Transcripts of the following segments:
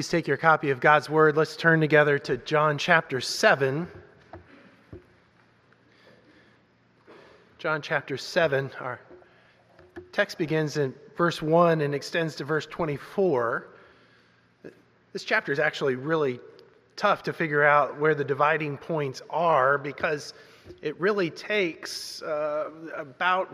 Please take your copy of God's Word. Let's turn together to John chapter 7. John chapter 7. Our text begins in verse 1 and extends to verse 24. This chapter is actually really tough to figure out where the dividing points are because it really takes uh, about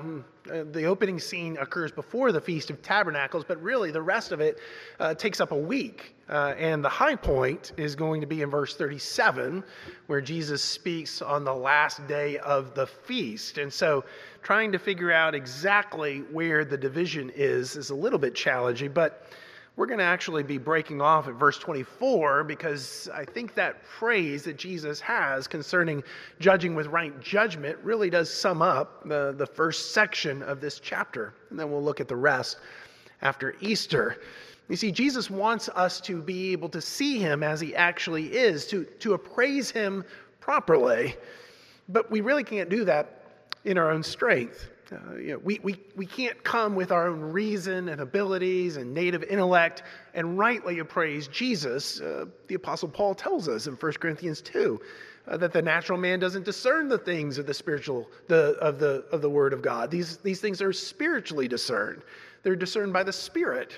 uh, the opening scene occurs before the Feast of Tabernacles, but really the rest of it uh, takes up a week. Uh, and the high point is going to be in verse 37, where Jesus speaks on the last day of the feast. And so trying to figure out exactly where the division is is a little bit challenging, but we're going to actually be breaking off at verse 24 because I think that phrase that Jesus has concerning judging with right judgment really does sum up the, the first section of this chapter. And then we'll look at the rest after Easter. You see, Jesus wants us to be able to see him as he actually is, to, to appraise him properly. But we really can't do that in our own strength. Uh, you know, we, we, we can't come with our own reason and abilities and native intellect and rightly appraise Jesus. Uh, the Apostle Paul tells us in 1 Corinthians 2 uh, that the natural man doesn't discern the things of the spiritual, the, of, the, of the Word of God. These, these things are spiritually discerned, they're discerned by the Spirit.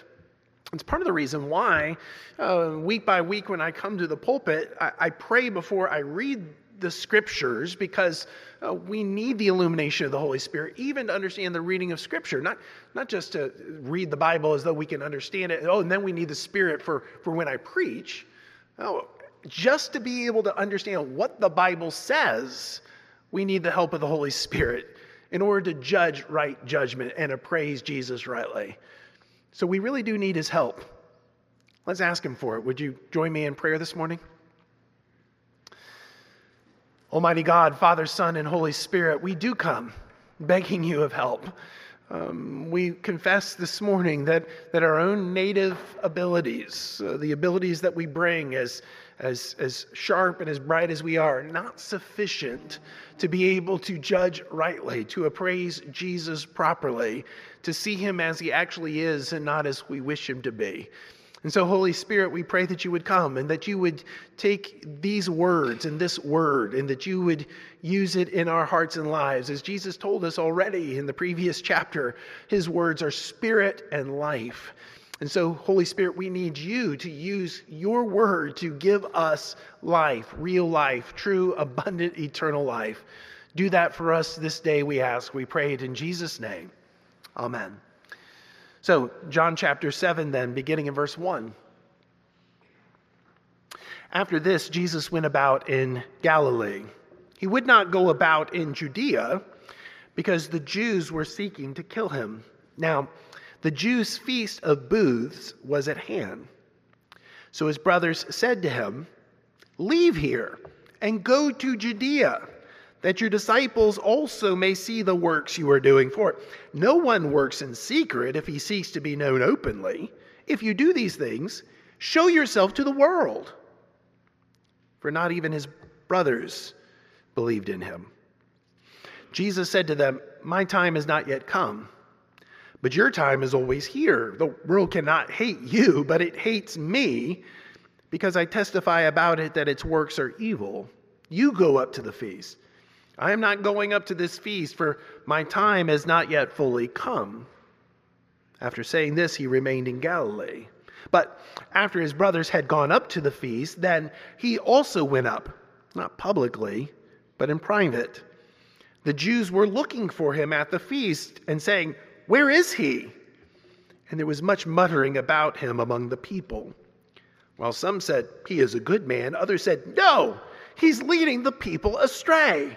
It's part of the reason why, uh, week by week, when I come to the pulpit, I, I pray before I read the scriptures because uh, we need the illumination of the Holy Spirit, even to understand the reading of scripture, not, not just to read the Bible as though we can understand it. Oh, and then we need the Spirit for, for when I preach. Oh, just to be able to understand what the Bible says, we need the help of the Holy Spirit in order to judge right judgment and appraise Jesus rightly. So we really do need his help. Let's ask him for it. Would you join me in prayer this morning? Almighty God, Father, Son, and Holy Spirit, we do come begging you of help. Um, we confess this morning that, that our own native abilities, uh, the abilities that we bring as, as, as sharp and as bright as we are, not sufficient to be able to judge rightly, to appraise Jesus properly, to see him as he actually is and not as we wish him to be. And so, Holy Spirit, we pray that you would come and that you would take these words and this word and that you would use it in our hearts and lives. As Jesus told us already in the previous chapter, his words are spirit and life. And so, Holy Spirit, we need you to use your word to give us life, real life, true, abundant, eternal life. Do that for us this day, we ask. We pray it in Jesus' name. Amen. So, John chapter 7, then, beginning in verse 1. After this, Jesus went about in Galilee. He would not go about in Judea because the Jews were seeking to kill him. Now, the Jews' feast of booths was at hand. So his brothers said to him, Leave here and go to Judea that your disciples also may see the works you are doing. For it. no one works in secret if he seeks to be known openly. If you do these things, show yourself to the world. For not even his brothers believed in him. Jesus said to them, My time has not yet come, but your time is always here. The world cannot hate you, but it hates me because I testify about it that its works are evil. You go up to the feast. I am not going up to this feast, for my time has not yet fully come. After saying this, he remained in Galilee. But after his brothers had gone up to the feast, then he also went up, not publicly, but in private. The Jews were looking for him at the feast and saying, Where is he? And there was much muttering about him among the people. While some said, He is a good man, others said, No, he's leading the people astray.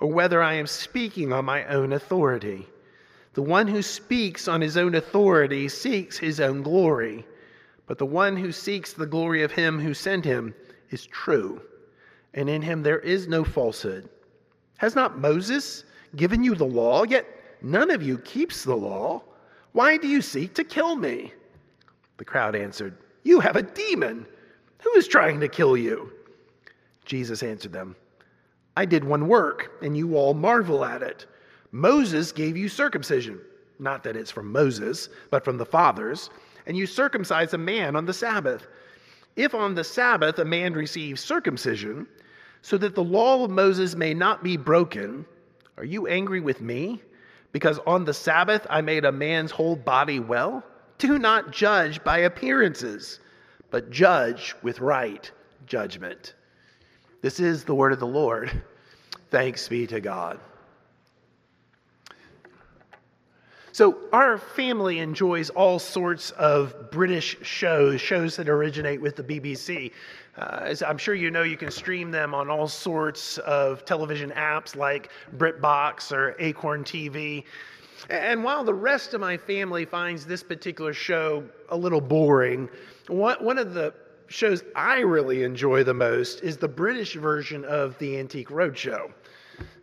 or whether I am speaking on my own authority. The one who speaks on his own authority seeks his own glory, But the one who seeks the glory of him who sent him is true, and in him there is no falsehood. Has not Moses given you the law? Yet none of you keeps the law. Why do you seek to kill me? The crowd answered, You have a demon. Who is trying to kill you? Jesus answered them, I did one work, and you all marvel at it. Moses gave you circumcision. Not that it's from Moses, but from the fathers. And you circumcise a man on the Sabbath. If on the Sabbath a man receives circumcision, so that the law of Moses may not be broken, are you angry with me? Because on the Sabbath I made a man's whole body well? Do not judge by appearances, but judge with right judgment. This is the word of the Lord. Thanks be to God. So, our family enjoys all sorts of British shows, shows that originate with the BBC. Uh, as I'm sure you know, you can stream them on all sorts of television apps like BritBox or Acorn TV. And while the rest of my family finds this particular show a little boring, one of the shows I really enjoy the most is the British version of the Antique Roadshow.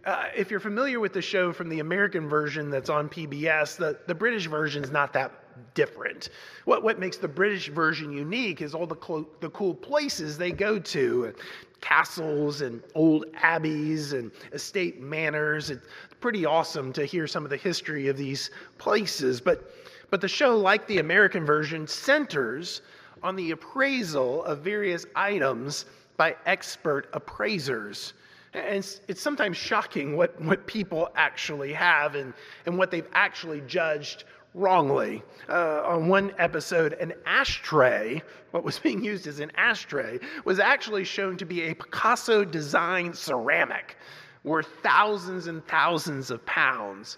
Uh, if you're familiar with the show from the American version that's on PBS, the, the British version is not that different. What, what makes the British version unique is all the, clo- the cool places they go to castles and old abbeys and estate manors. It's pretty awesome to hear some of the history of these places. But, but the show, like the American version, centers on the appraisal of various items by expert appraisers. And it's, it's, sometimes shocking what, what people actually have and, and what they've actually judged wrongly. Uh, on one episode, an ashtray, what was being used as an ashtray, was actually shown to be a Picasso designed ceramic worth thousands and thousands of pounds.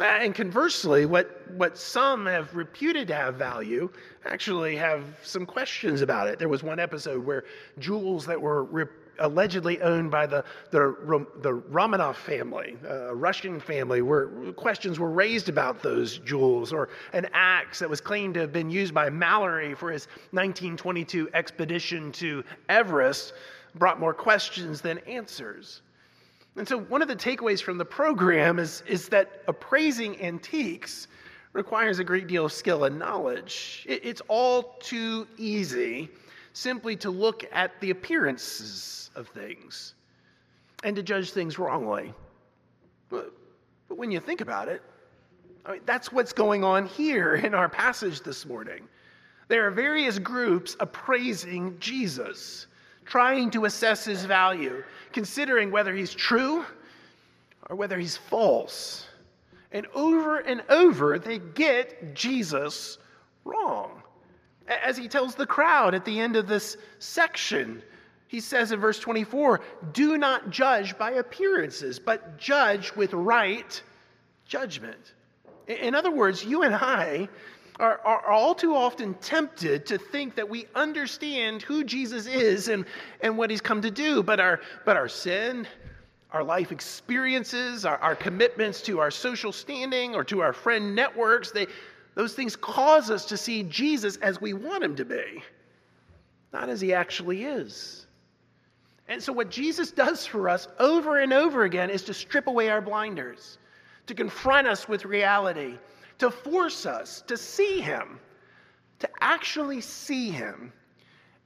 And conversely, what, what some have reputed to have value actually have some questions about it. There was one episode where jewels that were allegedly owned by the, the, the Romanov family, a Russian family, where questions were raised about those jewels, or an axe that was claimed to have been used by Mallory for his 1922 expedition to Everest brought more questions than answers. And so, one of the takeaways from the program is, is that appraising antiques requires a great deal of skill and knowledge. It, it's all too easy simply to look at the appearances of things and to judge things wrongly. But, but when you think about it, I mean, that's what's going on here in our passage this morning. There are various groups appraising Jesus, trying to assess his value, considering whether he's true or whether he's false. And over and over, they get Jesus wrong. As he tells the crowd at the end of this section, he says in verse 24, Do not judge by appearances, but judge with right judgment. In other words, you and I are, are, all too often tempted to think that we understand who Jesus is and, and what he's come to do, but our, but our sin, our life experiences, our, our commitments to our social standing or to our friend networks, they, those things cause us to see Jesus as we want him to be, not as he actually is. And so, what Jesus does for us over and over again is to strip away our blinders, to confront us with reality, to force us to see Him, to actually see Him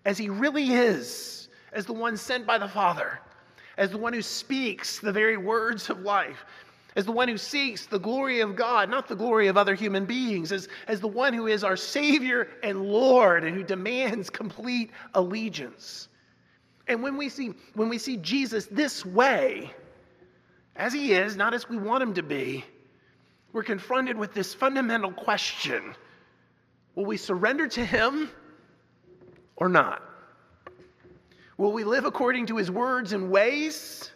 as He really is, as the one sent by the Father, as the one who speaks the very words of life, as the one who seeks the glory of God, not the glory of other human beings, as, as the one who is our Savior and Lord and who demands complete allegiance. And when we see when we see Jesus this way, as he is, not as we want him to be, we're confronted with this fundamental question. Will we surrender to him or not? Will we live according to his words and ways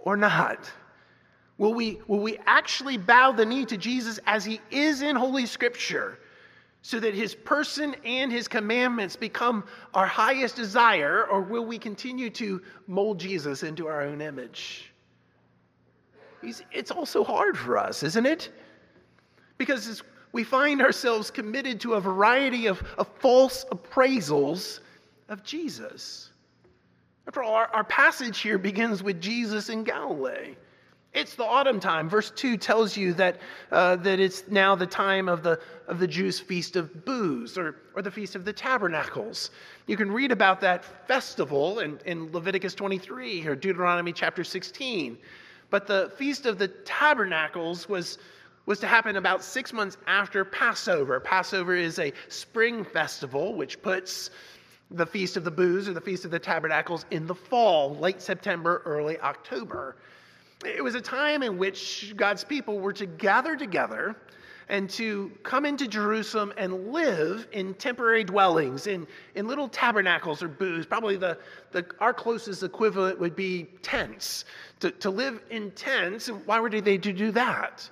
or not? Will we, will we actually bow the knee to Jesus as he is in Holy Scripture? so that his person and his commandments become our highest desire, or will we continue to mold Jesus into our own image? It's also hard for us, isn't it? Because we find ourselves committed to a variety of, of false appraisals of Jesus. After all, our, our passage here begins with Jesus in Galilee. It's the autumn time. Verse 2 tells you that, uh, that it's now the time of the, of the Jews' feast of booths or, or the feast of the tabernacles. You can read about that festival in, in Leviticus 23 or Deuteronomy chapter 16. But the feast of the tabernacles was, was to happen about six months after Passover. Passover is a spring festival which puts the Feast of the Booths or the Feast of the Tabernacles in the fall, late September, early October. It was a time in which God's people were to gather together and to come into Jerusalem and live in temporary dwellings, in, in little tabernacles or booths. Probably the, the, our closest equivalent would be tents. To, to live in tents, why were they to do that?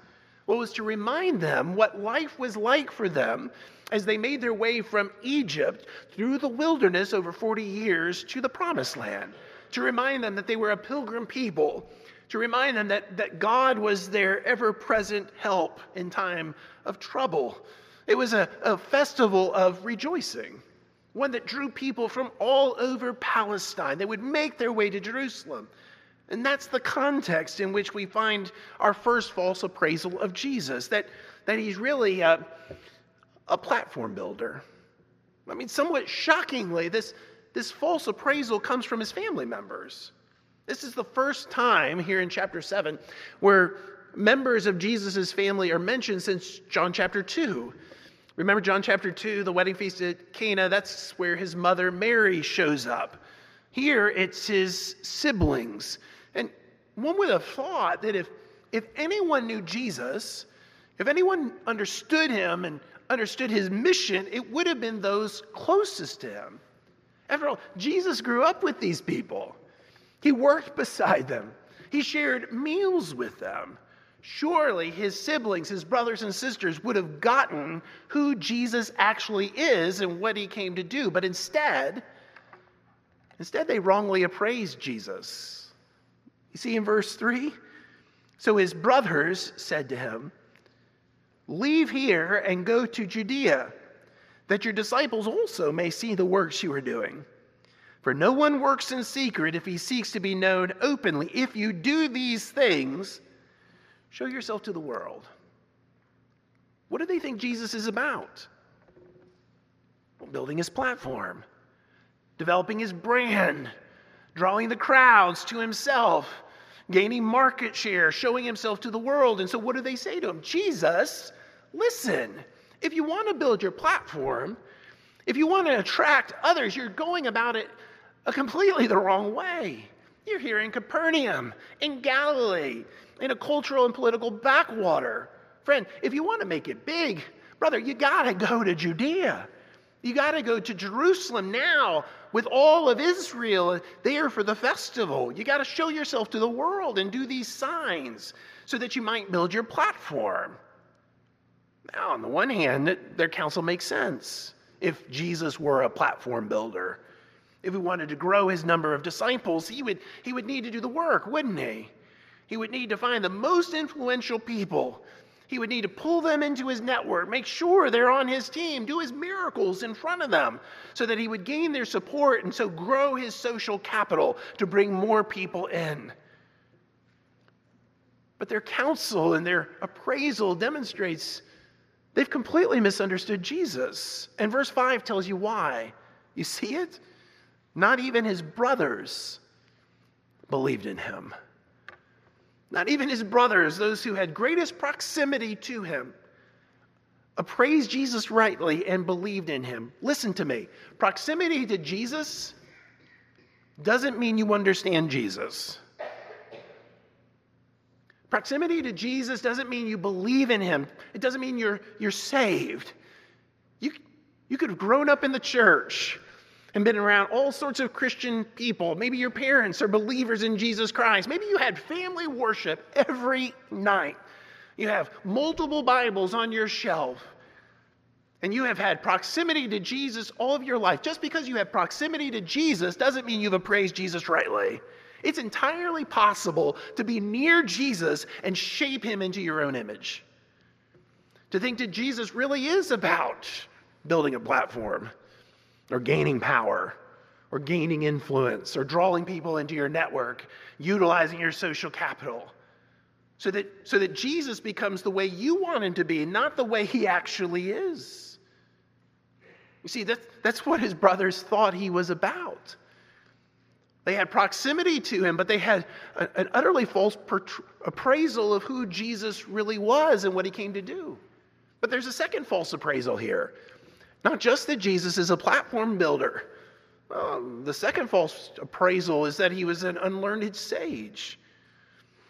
Well, it was to remind them what life was like for them as they made their way from Egypt through the wilderness over 40 years to the promised land, to remind them that they were a pilgrim people to remind them that, that God was their ever present help in time of trouble. It was a, a festival of rejoicing, one that drew people from all over Palestine. They would make their way to Jerusalem. And that's the context in which we find our first false appraisal of Jesus that, that he's really a, a platform builder. I mean, somewhat shockingly, this, this false appraisal comes from his family members. This is the first time here in chapter 7 where members of Jesus' family are mentioned since John chapter 2. Remember John chapter 2, the wedding feast at Cana? That's where his mother Mary shows up. Here it's his siblings. And one would have thought that if, if anyone knew Jesus, if anyone understood him and understood his mission, it would have been those closest to him. After all, Jesus grew up with these people. He worked beside them, he shared meals with them. Surely his siblings, his brothers and sisters, would have gotten who Jesus actually is and what he came to do. But instead, instead they wrongly appraised Jesus. You see in verse 3? So his brothers said to him, Leave here and go to Judea, that your disciples also may see the works you are doing. For no one works in secret if he seeks to be known openly. If you do these things, show yourself to the world. What do they think Jesus is about? Well, building his platform, developing his brand, drawing the crowds to himself, gaining market share, showing himself to the world. And so, what do they say to him? Jesus, listen, if you want to build your platform, if you want to attract others, you're going about it a completely the wrong way. You're here in Capernaum, in Galilee, in a cultural and political backwater. Friend, if you want to make it big, brother, you got to go to Judea. You got to go to Jerusalem now with all of Israel there for the festival. You got to show yourself to the world and do these signs so that you might build your platform. Now, on the one hand, their counsel makes sense if Jesus were a platform builder. If he wanted to grow his number of disciples, he would, he would need to do the work, wouldn't he? He would need to find the most influential people. He would need to pull them into his network, make sure they're on his team, do his miracles in front of them, so that he would gain their support and so grow his social capital to bring more people in. But their counsel and their appraisal demonstrates they've completely misunderstood Jesus. And verse 5 tells you why. You see it? Not even his brothers believed in him. Not even his brothers, those who had greatest proximity to him, appraised Jesus rightly and believed in him. Listen to me proximity to Jesus doesn't mean you understand Jesus. Proximity to Jesus doesn't mean you believe in him. It doesn't mean you're, you're saved. You, you could have grown up in the church and been around all sorts of Christian people. Maybe your parents are believers in Jesus Christ. Maybe you had family worship every night. You have multiple Bibles on your shelf. And you have had proximity to Jesus all of your life. Just because you have proximity to Jesus doesn't mean you've appraised Jesus rightly. It's entirely possible to be near Jesus and shape him into your own image to think that Jesus really is about building a platform or gaining power or gaining influence or drawing people into your network, utilizing your social capital. So that, so that Jesus becomes the way you want him to be, not the way he actually is. You see, that's, that's what his brothers thought he was about. They had proximity to him, but they had a, an utterly false appraisal of who Jesus really was and what he came to do. But there's a second false appraisal here. Not just that Jesus is a platform builder. The second false appraisal is that he was an unlearned sage.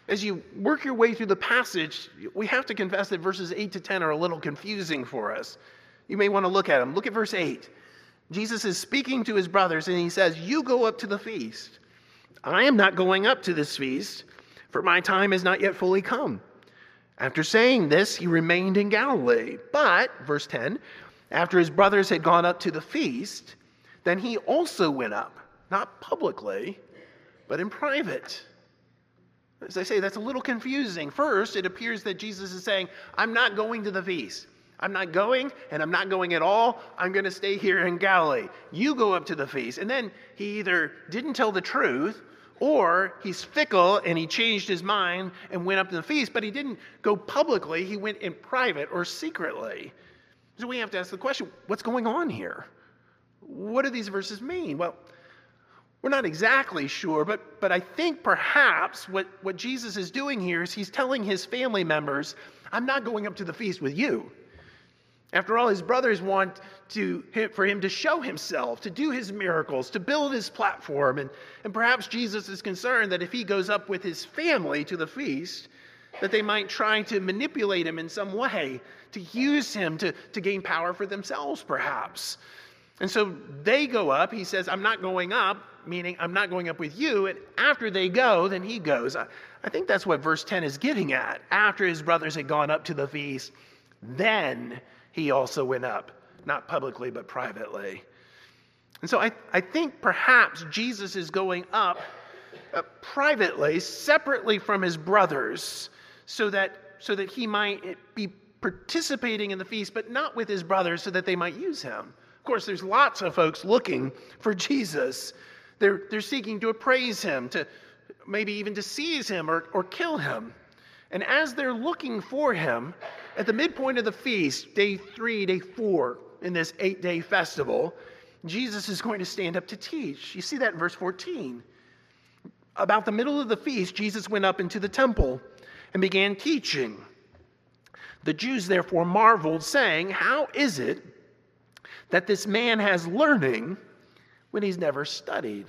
As you work your way through the passage, we have to confess that verses 8 to 10 are a little confusing for us. You may want to look at them. Look at verse 8. Jesus is speaking to his brothers and he says, You go up to the feast. I am not going up to this feast, for my time has not yet fully come. After saying this, he remained in Galilee. But, verse 10, after his brothers had gone up to the feast, then he also went up, not publicly, but in private. As I say, that's a little confusing. First, it appears that Jesus is saying, I'm not going to the feast. I'm not going, and I'm not going at all. I'm going to stay here in Galilee. You go up to the feast. And then he either didn't tell the truth, or he's fickle and he changed his mind and went up to the feast, but he didn't go publicly. He went in private or secretly. So we have to ask the question what's going on here? What do these verses mean? Well, we're not exactly sure, but, but I think perhaps what, what Jesus is doing here is he's telling his family members, I'm not going up to the feast with you. After all, his brothers want to, for him to show himself, to do his miracles, to build his platform. And, and perhaps Jesus is concerned that if he goes up with his family to the feast, that they might try to manipulate him in some way, to use him to, to gain power for themselves, perhaps. And so they go up. He says, I'm not going up, meaning I'm not going up with you. And after they go, then he goes. I, I think that's what verse 10 is getting at. After his brothers had gone up to the feast, then he also went up, not publicly, but privately. And so I, I think perhaps Jesus is going up uh, privately, separately from his brothers, so that, so that he might be participating in the feast, but not with his brothers, so that they might use him. Of course, there's lots of folks looking for Jesus. They're, they're seeking to appraise him, to maybe even to seize him or, or kill him. And as they're looking for him, at the midpoint of the feast, day three, day four, in this eight day festival, Jesus is going to stand up to teach. You see that in verse 14. About the middle of the feast, Jesus went up into the temple and began teaching. The Jews therefore marveled, saying, How is it that this man has learning when he's never studied?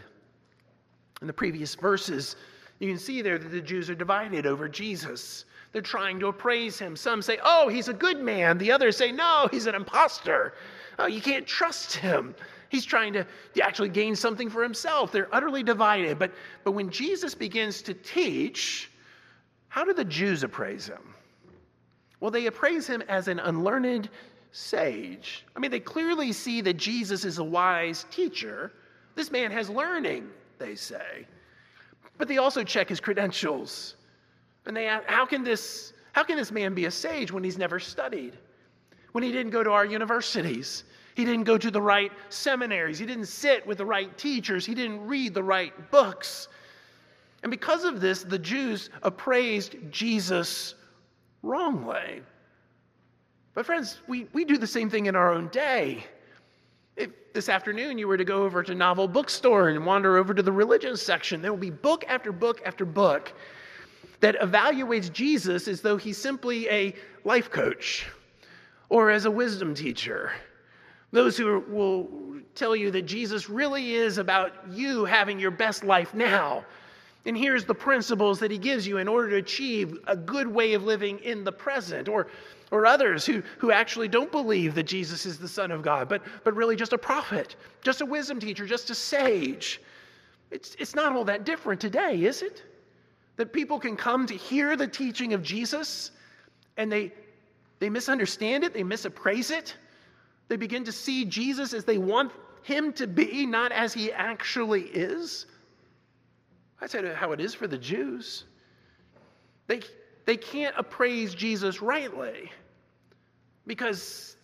In the previous verses, you can see there that the Jews are divided over Jesus. They're trying to appraise him. Some say, oh, he's a good man. The others say, no, he's an impostor. Oh, you can't trust him. He's trying to, to actually gain something for himself. They're utterly divided. But, but when Jesus begins to teach, how do the Jews appraise him? Well, they appraise him as an unlearned sage. I mean, they clearly see that Jesus is a wise teacher. This man has learning, they say. But they also check his credentials. And they ask, how can this, how can this man be a sage when he's never studied? When he didn't go to our universities? He didn't go to the right seminaries. He didn't sit with the right teachers. He didn't read the right books. And because of this, the Jews appraised Jesus wrongly. But, friends, we, we do the same thing in our own day. If this afternoon you were to go over to Novel Bookstore and wander over to the religion section, there will be book after book after book that evaluates Jesus as though he's simply a life coach or as a wisdom teacher. Those who will tell you that Jesus really is about you having your best life now. And here's the principles that he gives you in order to achieve a good way of living in the present. Or or others who, who actually don't believe that Jesus is the Son of God, but, but really just a prophet, just a wisdom teacher, just a sage. It's, it's not all that different today, is it? That people can come to hear the teaching of Jesus and they, they misunderstand it, they misappraise it, they begin to see Jesus as they want him to be, not as he actually is. That's how it is for the Jews. They, they can't appraise Jesus rightly. because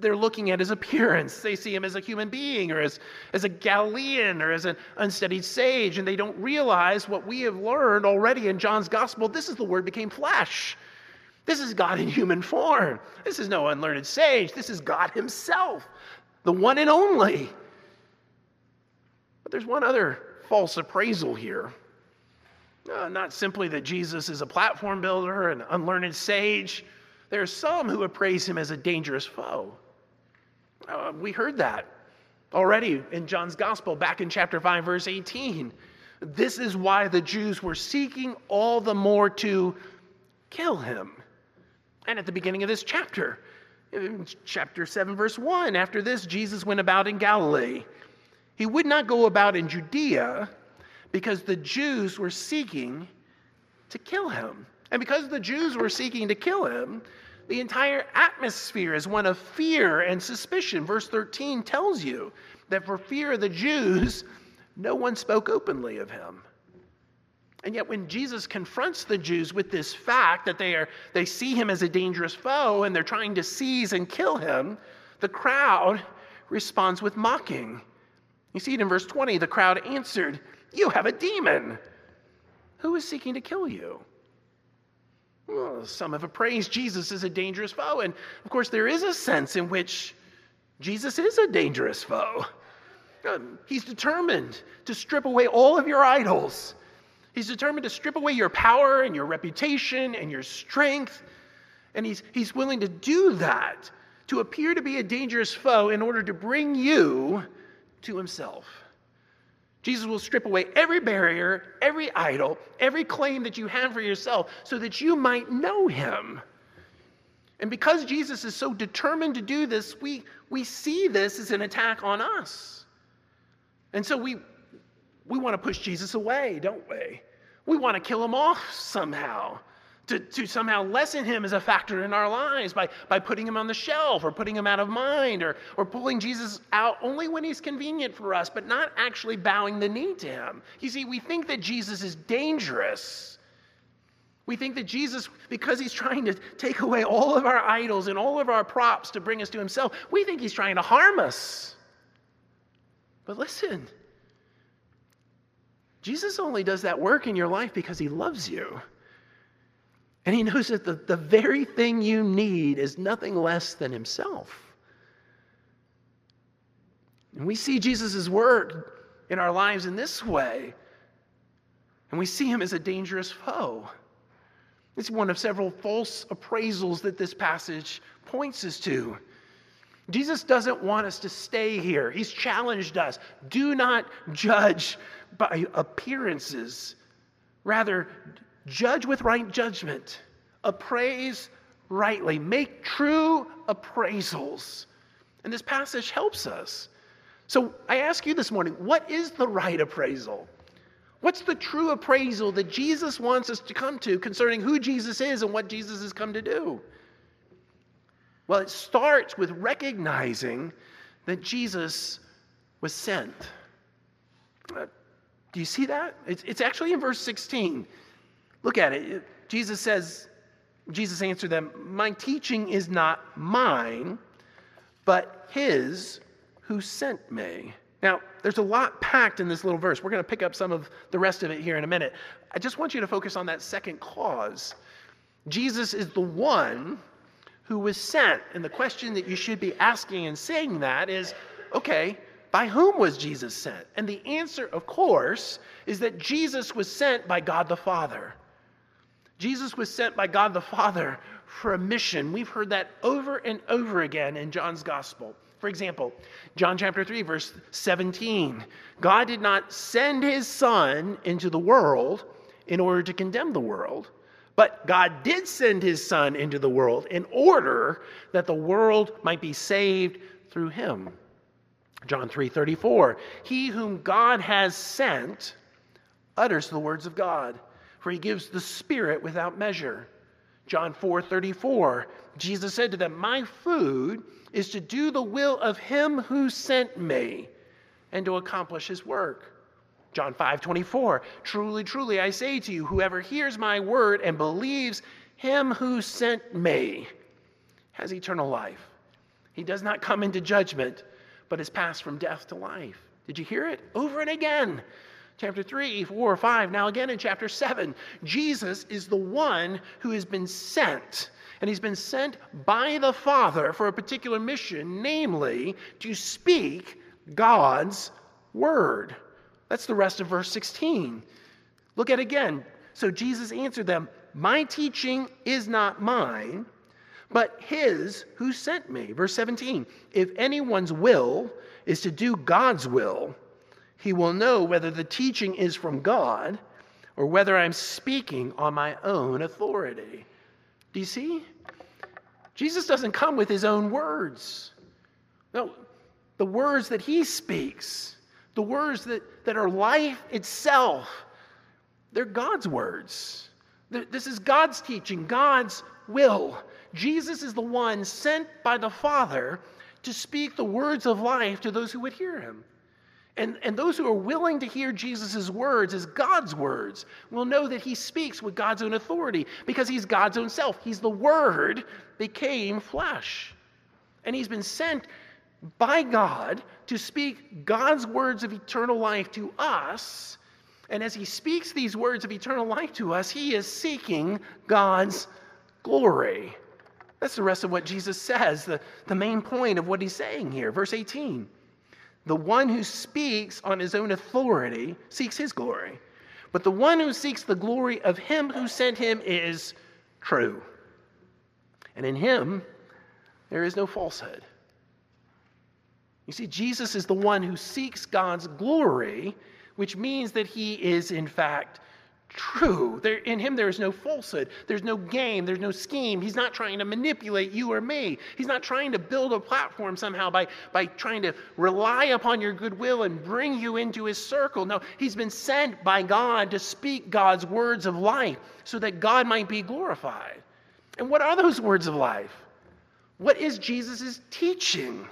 they're looking at his appearance. They see him as a human being or as, as a Galilean or as an unstudied sage, and they don't realize what we have learned already in John's gospel. This is the word became flesh. This is God in human form. This is no unlearned sage. This is God Himself, the one and only. But there's one other false appraisal here. Uh, not simply that Jesus is a platform builder, an unlearned sage. There are some who appraise him as a dangerous foe. Uh, we heard that already in John's gospel back in chapter 5, verse 18. This is why the Jews were seeking all the more to kill him. And at the beginning of this chapter, chapter 7, verse 1, after this, Jesus went about in Galilee. He would not go about in Judea because the Jews were seeking to kill him. And because the Jews were seeking to kill him, the entire atmosphere is one of fear and suspicion. Verse 13 tells you that for fear of the Jews, no one spoke openly of him. And yet, when Jesus confronts the Jews with this fact that they, are, they see him as a dangerous foe and they're trying to seize and kill him, the crowd responds with mocking. You see it in verse 20. The crowd answered, You have a demon. Who is seeking to kill you? Well, some have appraised Jesus as a dangerous foe. And of course, there is a sense in which Jesus is a dangerous foe. Um, he's determined to strip away all of your idols He's determined to strip away your power and your reputation and your strength. And he's, he's willing to do that to appear to be a dangerous foe in order to bring you to himself. Jesus will strip away every barrier, every idol, every claim that you have for yourself so that you might know him. And because Jesus is so determined to do this, we, we see this as an attack on us. And so we, we want to push Jesus away, don't we? We want to kill him off somehow, to, to somehow lessen him as a factor in our lives by, by putting him on the shelf or putting him out of mind or, or pulling Jesus out only when he's convenient for us, but not actually bowing the knee to him. You see, we think that Jesus is dangerous. We think that Jesus, because he's trying to take away all of our idols and all of our props to bring us to himself, we think he's trying to harm us. But listen, Jesus only does that work in your life because he loves you. And he knows that the, the very thing you need is nothing less than himself. And we see Jesus' work in our lives in this way, and we see him as a dangerous foe. It's one of several false appraisals that this passage points us to. Jesus doesn't want us to stay here. He's challenged us. Do not judge by appearances. Rather, judge with right judgment, appraise rightly, make true appraisals. And this passage helps us. So I ask you this morning what is the right appraisal? What's the true appraisal that Jesus wants us to come to concerning who Jesus is and what Jesus has come to do? Well, it starts with recognizing that Jesus was sent. Uh, do you see that? It's, it's actually in verse 16. Look at it. Jesus says, Jesus answered them, My teaching is not mine, but his who sent me. Now, there's a lot packed in this little verse. We're going to pick up some of the rest of it here in a minute. I just want you to focus on that second clause. Jesus is the one who was sent. And the question that you should be asking and saying that is okay, by whom was Jesus sent? And the answer, of course, is that Jesus was sent by God the Father. Jesus was sent by God the Father for a mission. We've heard that over and over again in John's gospel. For example, John chapter 3, verse 17 God did not send his Son into the world in order to condemn the world, but God did send his Son into the world in order that the world might be saved through him. John 3:34 He whom God has sent utters the words of God, for he gives the Spirit without measure. John 4:34 Jesus said to them, "My food is to do the will of him who sent me and to accomplish his work." John 5:24 Truly truly I say to you whoever hears my word and believes him who sent me has eternal life. He does not come into judgment, but is passed from death to life. Did you hear it? Over and again. Chapter 3, 4, or 5, now again in chapter 7. Jesus is the one who has been sent. And he's been sent by the Father for a particular mission, namely to speak God's word. That's the rest of verse 16. Look at again. So Jesus answered them, My teaching is not mine, but his who sent me. Verse 17 If anyone's will is to do God's will, he will know whether the teaching is from God or whether I'm speaking on my own authority. Do you see? Jesus doesn't come with his own words. No, the words that he speaks, the words that, that are life itself, they're God's words. This is God's teaching, God's will. Jesus is the one sent by the Father to speak the words of life to those who would hear him. And, and those who are willing to hear Jesus' words as God's words will know that he speaks with God's own authority because he's God's own self. He's the Word became flesh. And he's been sent by God to speak God's words of eternal life to us. And as he speaks these words of eternal life to us, he is seeking God's glory. That's the rest of what Jesus says, the, the main point of what he's saying here. Verse 18 The one who speaks on his own authority seeks his glory, but the one who seeks the glory of him who sent him is true. And in him, there is no falsehood. You see, Jesus is the one who seeks God's glory, which means that he is, in fact, true. There, in him, there is no falsehood. There's no game. There's no scheme. He's not trying to manipulate you or me. He's not trying to build a platform somehow by, by trying to rely upon your goodwill and bring you into his circle. No, he's been sent by God to speak God's words of life so that God might be glorified. And what are those words of life? What is Jesus' teaching?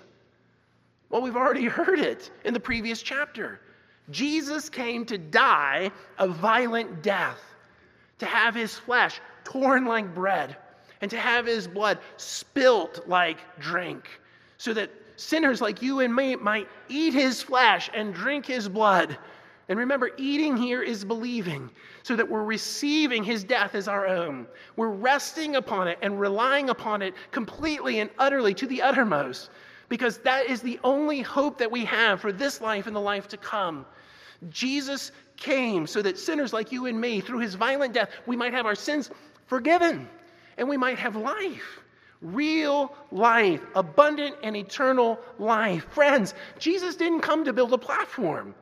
Well, we've already heard it in the previous chapter. Jesus came to die a violent death, to have his flesh torn like bread, and to have his blood spilt like drink, so that sinners like you and me might eat his flesh and drink his blood. And remember, eating here is believing, so that we're receiving his death as our own. We're resting upon it and relying upon it completely and utterly to the uttermost because that is the only hope that we have for this life and the life to come. Jesus came so that sinners like you and me, through his violent death, we might have our sins forgiven and we might have life. Real life, abundant and eternal life. Friends, Jesus didn't come to build a platform.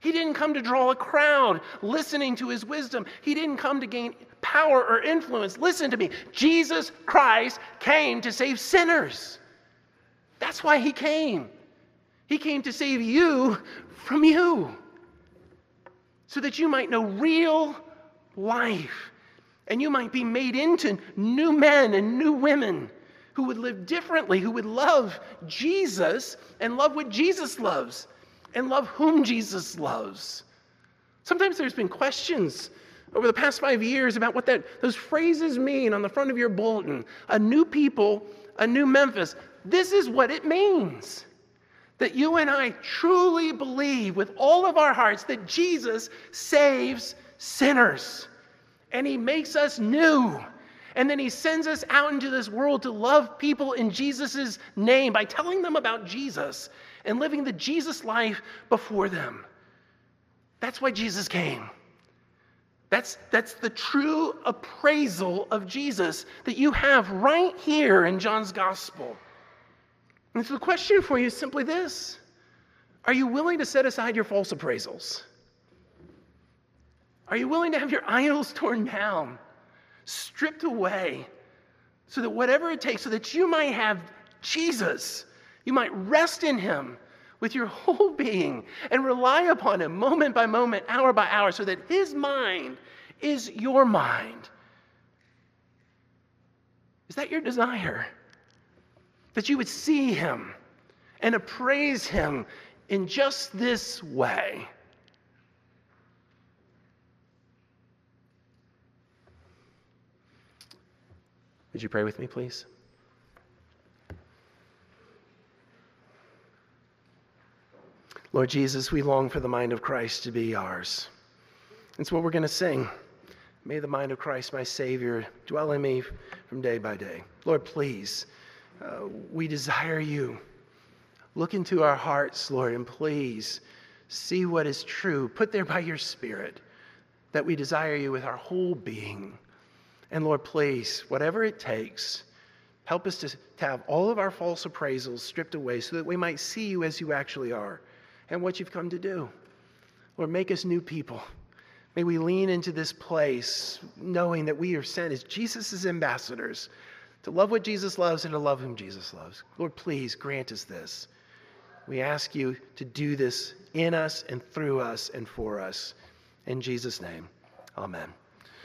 He didn't come to draw a crowd listening to his wisdom. He didn't come to gain power or influence. Listen to me. Jesus Christ came to save sinners. That's why he came. He came to save you from you so that you might know real life and you might be made into new men and new women who would live differently, who would love Jesus and love what Jesus loves and love whom Jesus loves. Sometimes there's been questions over the past five years about what that, those phrases mean on the front of your bulletin. A new people, a new Memphis. This is what it means that you and I truly believe with all of our hearts that Jesus saves sinners and he makes us new. And then he sends us out into this world to love people in Jesus' name by telling them about Jesus and living the Jesus life before them. That's why Jesus came. That's, that's the true appraisal of Jesus that you have right here in John's gospel. And so the question for you is simply this Are you willing to set aside your false appraisals? Are you willing to have your idols torn down, stripped away, so that whatever it takes, so that you might have Jesus, you might rest in Him with your whole being and rely upon Him moment by moment, hour by hour, so that His mind is your mind? Is that your desire? that you would see him and appraise him in just this way. Would you pray with me, please? Lord Jesus, we long for the mind of Christ to be ours. It's what we're going to sing. May the mind of Christ, my Savior, dwell in me from day by day. Lord, please uh, we desire you. Look into our hearts, Lord, and please see what is true. Put there by your Spirit that we desire you with our whole being. And Lord, please, whatever it takes, help us to, to have all of our false appraisals stripped away so that we might see you as you actually are and what you've come to do. Lord, make us new people. May we lean into this place knowing that we are sent as Jesus' ambassadors to love what Jesus loves and to love whom Jesus loves. Lord, please grant us this. We ask you to do this in us and through us and for us. In Jesus' name, amen.